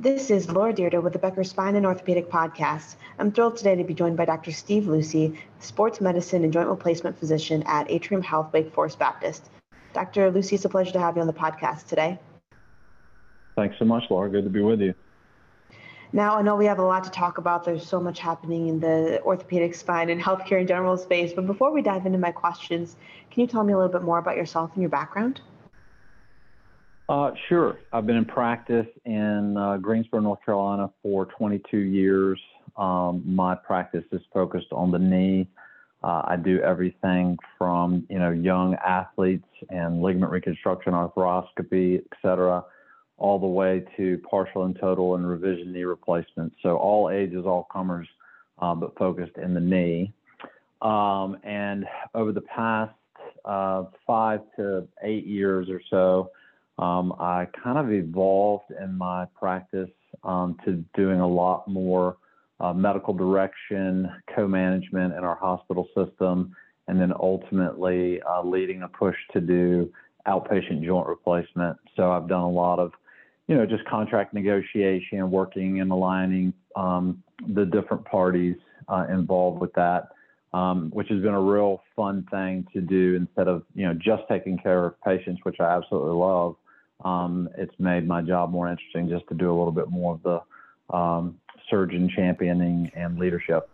This is Laura Dyrda with the Becker Spine and Orthopedic Podcast. I'm thrilled today to be joined by Dr. Steve Lucy, sports medicine and joint replacement physician at Atrium Health Wake Forest Baptist. Dr. Lucy, it's a pleasure to have you on the podcast today. Thanks so much, Laura. Good to be with you. Now, I know we have a lot to talk about. There's so much happening in the orthopedic, spine, and healthcare in general space. But before we dive into my questions, can you tell me a little bit more about yourself and your background? Uh, sure. I've been in practice in uh, Greensboro, North Carolina for 22 years. Um, my practice is focused on the knee. Uh, I do everything from you know young athletes and ligament reconstruction, arthroscopy, et cetera, all the way to partial and total and revision knee replacement. So all ages, all comers, uh, but focused in the knee. Um, and over the past uh, five to eight years or so, um, I kind of evolved in my practice um, to doing a lot more uh, medical direction, co-management in our hospital system, and then ultimately uh, leading a push to do outpatient joint replacement. So I've done a lot of, you know, just contract negotiation, working and aligning um, the different parties uh, involved with that, um, which has been a real fun thing to do instead of, you know, just taking care of patients, which I absolutely love um, it's made my job more interesting just to do a little bit more of the um, surgeon championing and leadership.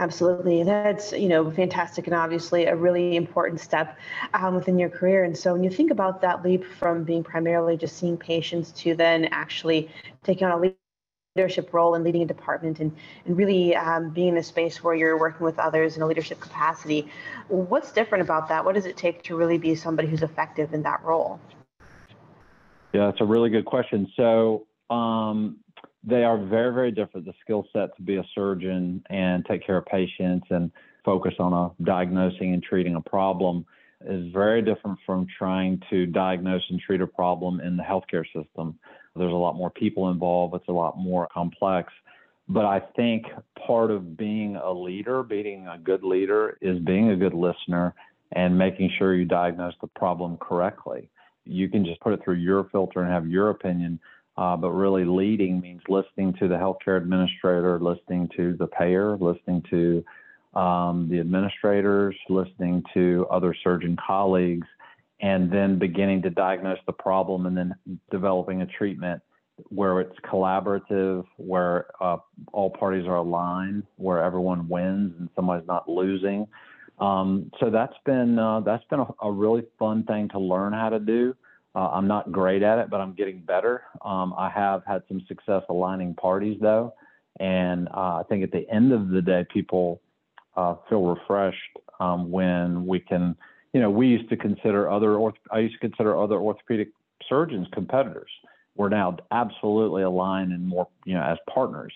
Absolutely. That's, you know, fantastic and obviously a really important step um, within your career. And so when you think about that leap from being primarily just seeing patients to then actually taking on a leadership role and leading a department and, and really um, being in a space where you're working with others in a leadership capacity, what's different about that? What does it take to really be somebody who's effective in that role? Yeah, that's a really good question. So um, they are very, very different. The skill set to be a surgeon and take care of patients and focus on a diagnosing and treating a problem is very different from trying to diagnose and treat a problem in the healthcare system. There's a lot more people involved. It's a lot more complex. But I think part of being a leader, being a good leader, is being a good listener and making sure you diagnose the problem correctly you can just put it through your filter and have your opinion. Uh, but really, leading means listening to the healthcare administrator, listening to the payer, listening to um, the administrators, listening to other surgeon colleagues, and then beginning to diagnose the problem and then developing a treatment where it's collaborative, where uh, all parties are aligned, where everyone wins and somebody's not losing. Um, so that's been uh, that's been a, a, really fun thing to learn how to do. Uh, I'm not great at it, but I'm getting better. Um, I have had some success aligning parties though, and uh, I think at the end of the day, people uh, feel refreshed um, when we can. You know, we used to consider other orth- I used to consider other orthopedic surgeons competitors. We're now absolutely aligned and more, you know, as partners.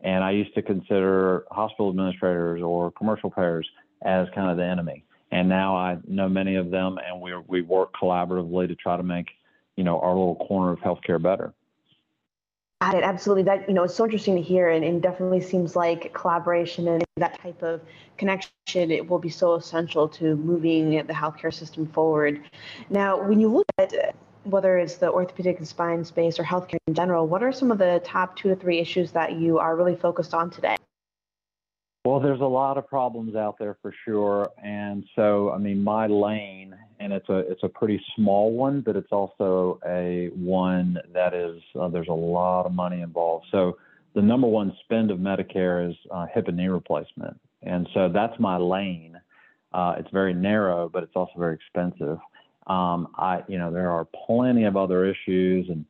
And I used to consider hospital administrators or commercial payers as kind of the enemy. And now I know many of them, and we we work collaboratively to try to make you know our little corner of healthcare better. Got it. Absolutely. That you know, it's so interesting to hear, and, and definitely seems like collaboration and that type of connection it will be so essential to moving the healthcare system forward. Now, when you look at uh, whether it's the orthopedic and spine space or healthcare in general, what are some of the top two to three issues that you are really focused on today? Well, there's a lot of problems out there for sure, and so I mean, my lane, and it's a it's a pretty small one, but it's also a one that is uh, there's a lot of money involved. So the number one spend of Medicare is uh, hip and knee replacement, and so that's my lane. Uh, it's very narrow, but it's also very expensive. Um, I, you know, there are plenty of other issues and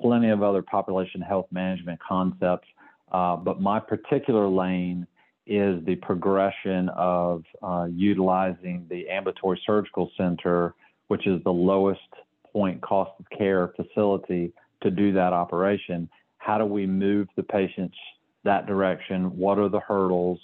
plenty of other population health management concepts, uh, but my particular lane is the progression of uh, utilizing the ambulatory surgical center, which is the lowest point cost of care facility to do that operation. How do we move the patients that direction? What are the hurdles?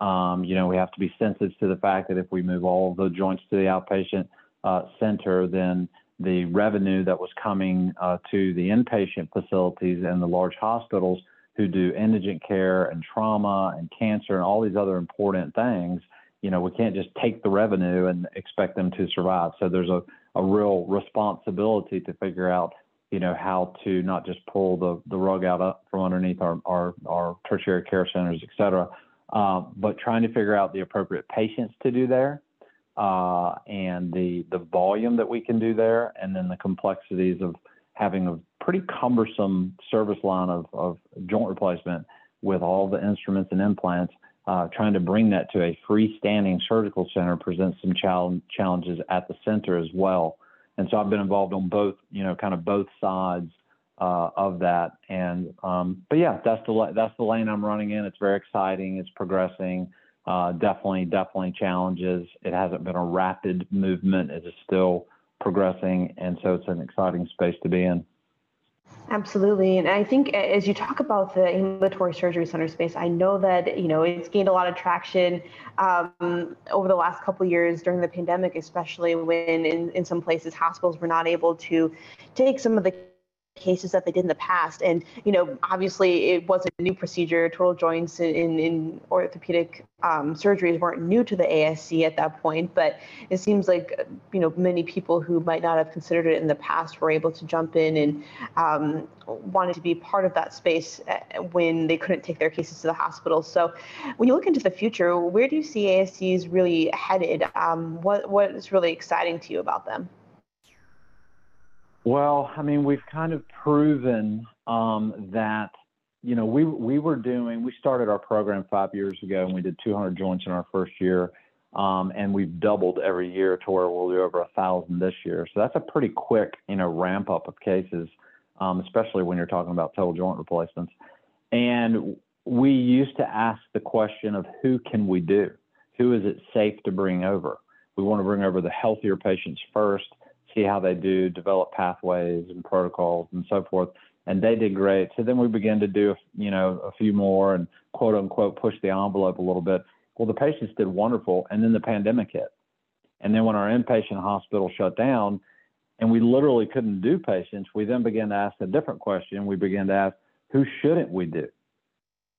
Um, you know, we have to be sensitive to the fact that if we move all the joints to the outpatient uh, center, then the revenue that was coming uh, to the inpatient facilities and the large hospitals who do indigent care and trauma and cancer and all these other important things, you know, we can't just take the revenue and expect them to survive. So there's a, a real responsibility to figure out you know, how to not just pull the, the rug out from underneath our, our, our tertiary care centers, et cetera, uh, but trying to figure out the appropriate patients to do there uh, and the, the volume that we can do there, and then the complexities of having a pretty cumbersome service line of, of joint replacement with all the instruments and implants. Uh, trying to bring that to a freestanding surgical center presents some challenge, challenges at the center as well. And so I've been involved on both, you know, kind of both sides uh, of that. And but yeah, that's the that's the lane I'm running in. It's very exciting. It's progressing. Uh, definitely, definitely challenges. It hasn't been a rapid movement. It is still progressing, and so it's an exciting space to be in. Absolutely. And I think as you talk about the ambulatory surgery center space, I know that, you know, it's gained a lot of traction um, over the last couple years during the pandemic, especially when in, in some places hospitals were not able to take some of the cases that they did in the past. And, you know, obviously it wasn't a new procedure. Total joints in, in orthopedic um, surgeries weren't new to the ASC at that point, but it seems like, you know, many people who might not have considered it in the past were able to jump in and um, wanted to be part of that space uh, when they couldn't take their cases to the hospital. So when you look into the future, where do you see ASCs really headed? Um, what, what is really exciting to you about them? Well, I mean, we've kind of proven um, that, you know, we we were doing. We started our program five years ago, and we did 200 joints in our first year, um, and we've doubled every year to where we'll do over a thousand this year. So that's a pretty quick, you know, ramp up of cases, um, especially when you're talking about total joint replacements. And we used to ask the question of who can we do? Who is it safe to bring over? We want to bring over the healthier patients first see how they do, develop pathways and protocols and so forth. And they did great. So then we began to do, you know, a few more and quote unquote push the envelope a little bit. Well, the patients did wonderful, and then the pandemic hit. And then when our inpatient hospital shut down, and we literally couldn't do patients, we then began to ask a different question. We began to ask, who shouldn't we do?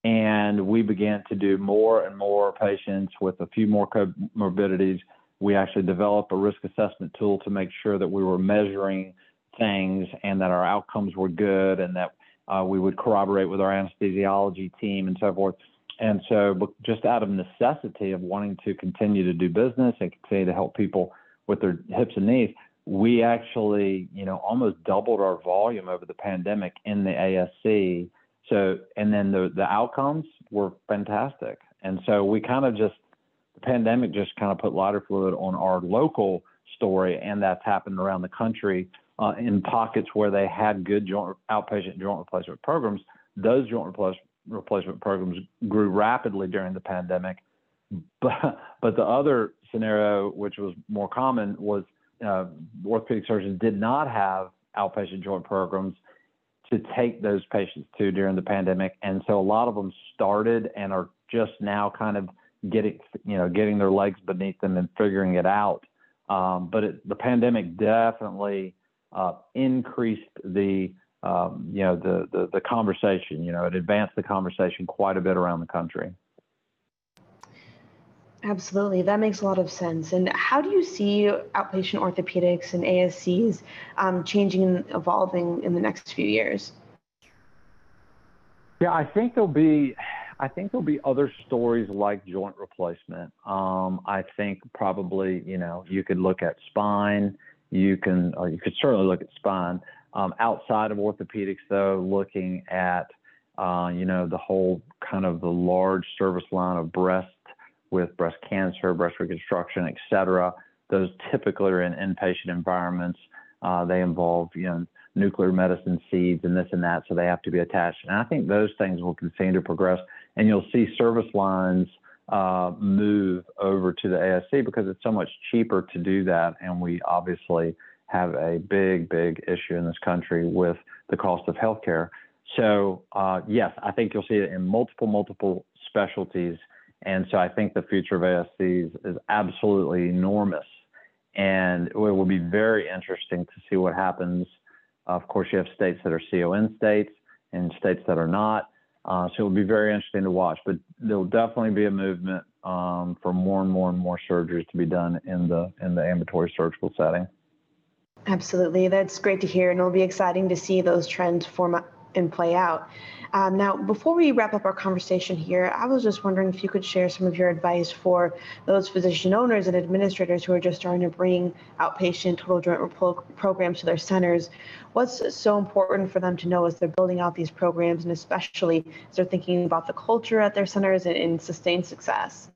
And we began to do more and more patients with a few more comorbidities we actually developed a risk assessment tool to make sure that we were measuring things and that our outcomes were good and that uh, we would corroborate with our anesthesiology team and so forth. And so, just out of necessity of wanting to continue to do business and continue to help people with their hips and knees, we actually, you know, almost doubled our volume over the pandemic in the ASC. So, and then the the outcomes were fantastic. And so we kind of just the pandemic just kind of put lighter fluid on our local story, and that's happened around the country uh, in pockets where they had good joint, outpatient joint replacement programs. Those joint replace, replacement programs grew rapidly during the pandemic. But, but the other scenario, which was more common, was uh, orthopedic surgeons did not have outpatient joint programs to take those patients to during the pandemic. And so a lot of them started and are just now kind of getting you know getting their legs beneath them and figuring it out. Um, but it, the pandemic definitely uh, increased the um, you know the, the the conversation. You know, it advanced the conversation quite a bit around the country. Absolutely, that makes a lot of sense. And how do you see outpatient orthopedics and ASCs um, changing and evolving in the next few years? Yeah, I think there'll be I think there'll be other stories like joint replacement. Um, I think probably, you know, you could look at spine. You can, or you could certainly look at spine. Um, outside of orthopedics, though, looking at, uh, you know, the whole kind of the large service line of breast with breast cancer, breast reconstruction, et cetera. Those typically are in inpatient environments. Uh, they involve, you know, nuclear medicine seeds and this and that, so they have to be attached. And I think those things will continue to progress and you'll see service lines uh, move over to the ASC because it's so much cheaper to do that. And we obviously have a big, big issue in this country with the cost of healthcare. So, uh, yes, I think you'll see it in multiple, multiple specialties. And so I think the future of ASCs is absolutely enormous. And it will be very interesting to see what happens. Of course, you have states that are CON states and states that are not. Uh, so it'll be very interesting to watch, but there'll definitely be a movement um, for more and more and more surgeries to be done in the in the ambulatory surgical setting. Absolutely. That's great to hear. And it'll be exciting to see those trends form and play out. Um, now, before we wrap up our conversation here, I was just wondering if you could share some of your advice for those physician owners and administrators who are just starting to bring outpatient total joint pro- programs to their centers. What's so important for them to know as they're building out these programs, and especially as they're thinking about the culture at their centers and, and sustained success?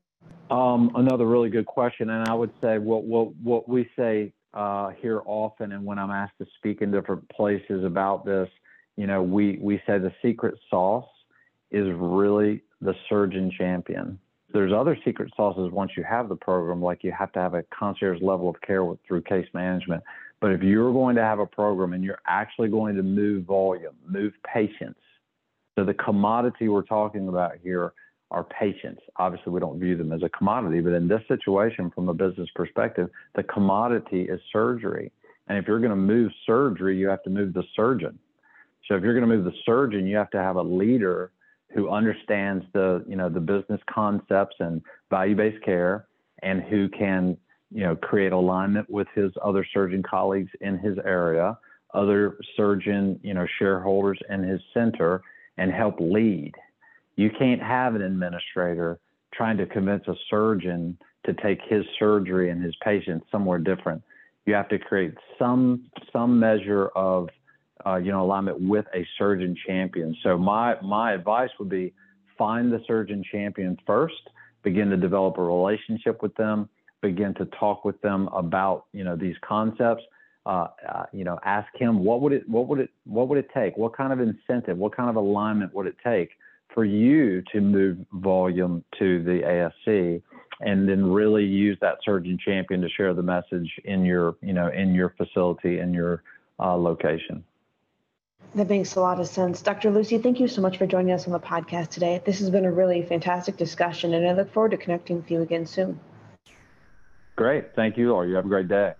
Um, another really good question, and I would say what what what we say uh, here often, and when I'm asked to speak in different places about this, you know, we, we say the secret sauce is really the surgeon champion. There's other secret sauces once you have the program, like you have to have a concierge level of care with, through case management. But if you're going to have a program and you're actually going to move volume, move patients, so the commodity we're talking about here are patients. Obviously, we don't view them as a commodity, but in this situation, from a business perspective, the commodity is surgery. And if you're going to move surgery, you have to move the surgeon. So if you're going to move the surgeon, you have to have a leader who understands the you know the business concepts and value-based care, and who can you know create alignment with his other surgeon colleagues in his area, other surgeon you know shareholders in his center, and help lead. You can't have an administrator trying to convince a surgeon to take his surgery and his patients somewhere different. You have to create some some measure of uh, you know, alignment with a surgeon champion. So my my advice would be find the surgeon champion first, begin to develop a relationship with them, begin to talk with them about you know these concepts. Uh, uh, you know, ask him what would it what would it what would it take? What kind of incentive? What kind of alignment would it take for you to move volume to the ASC? and then really use that surgeon champion to share the message in your, you know, in your facility, in your uh, location. That makes a lot of sense. Dr. Lucy, thank you so much for joining us on the podcast today. This has been a really fantastic discussion, and I look forward to connecting with you again soon. Great. Thank you, Laura. You have a great day.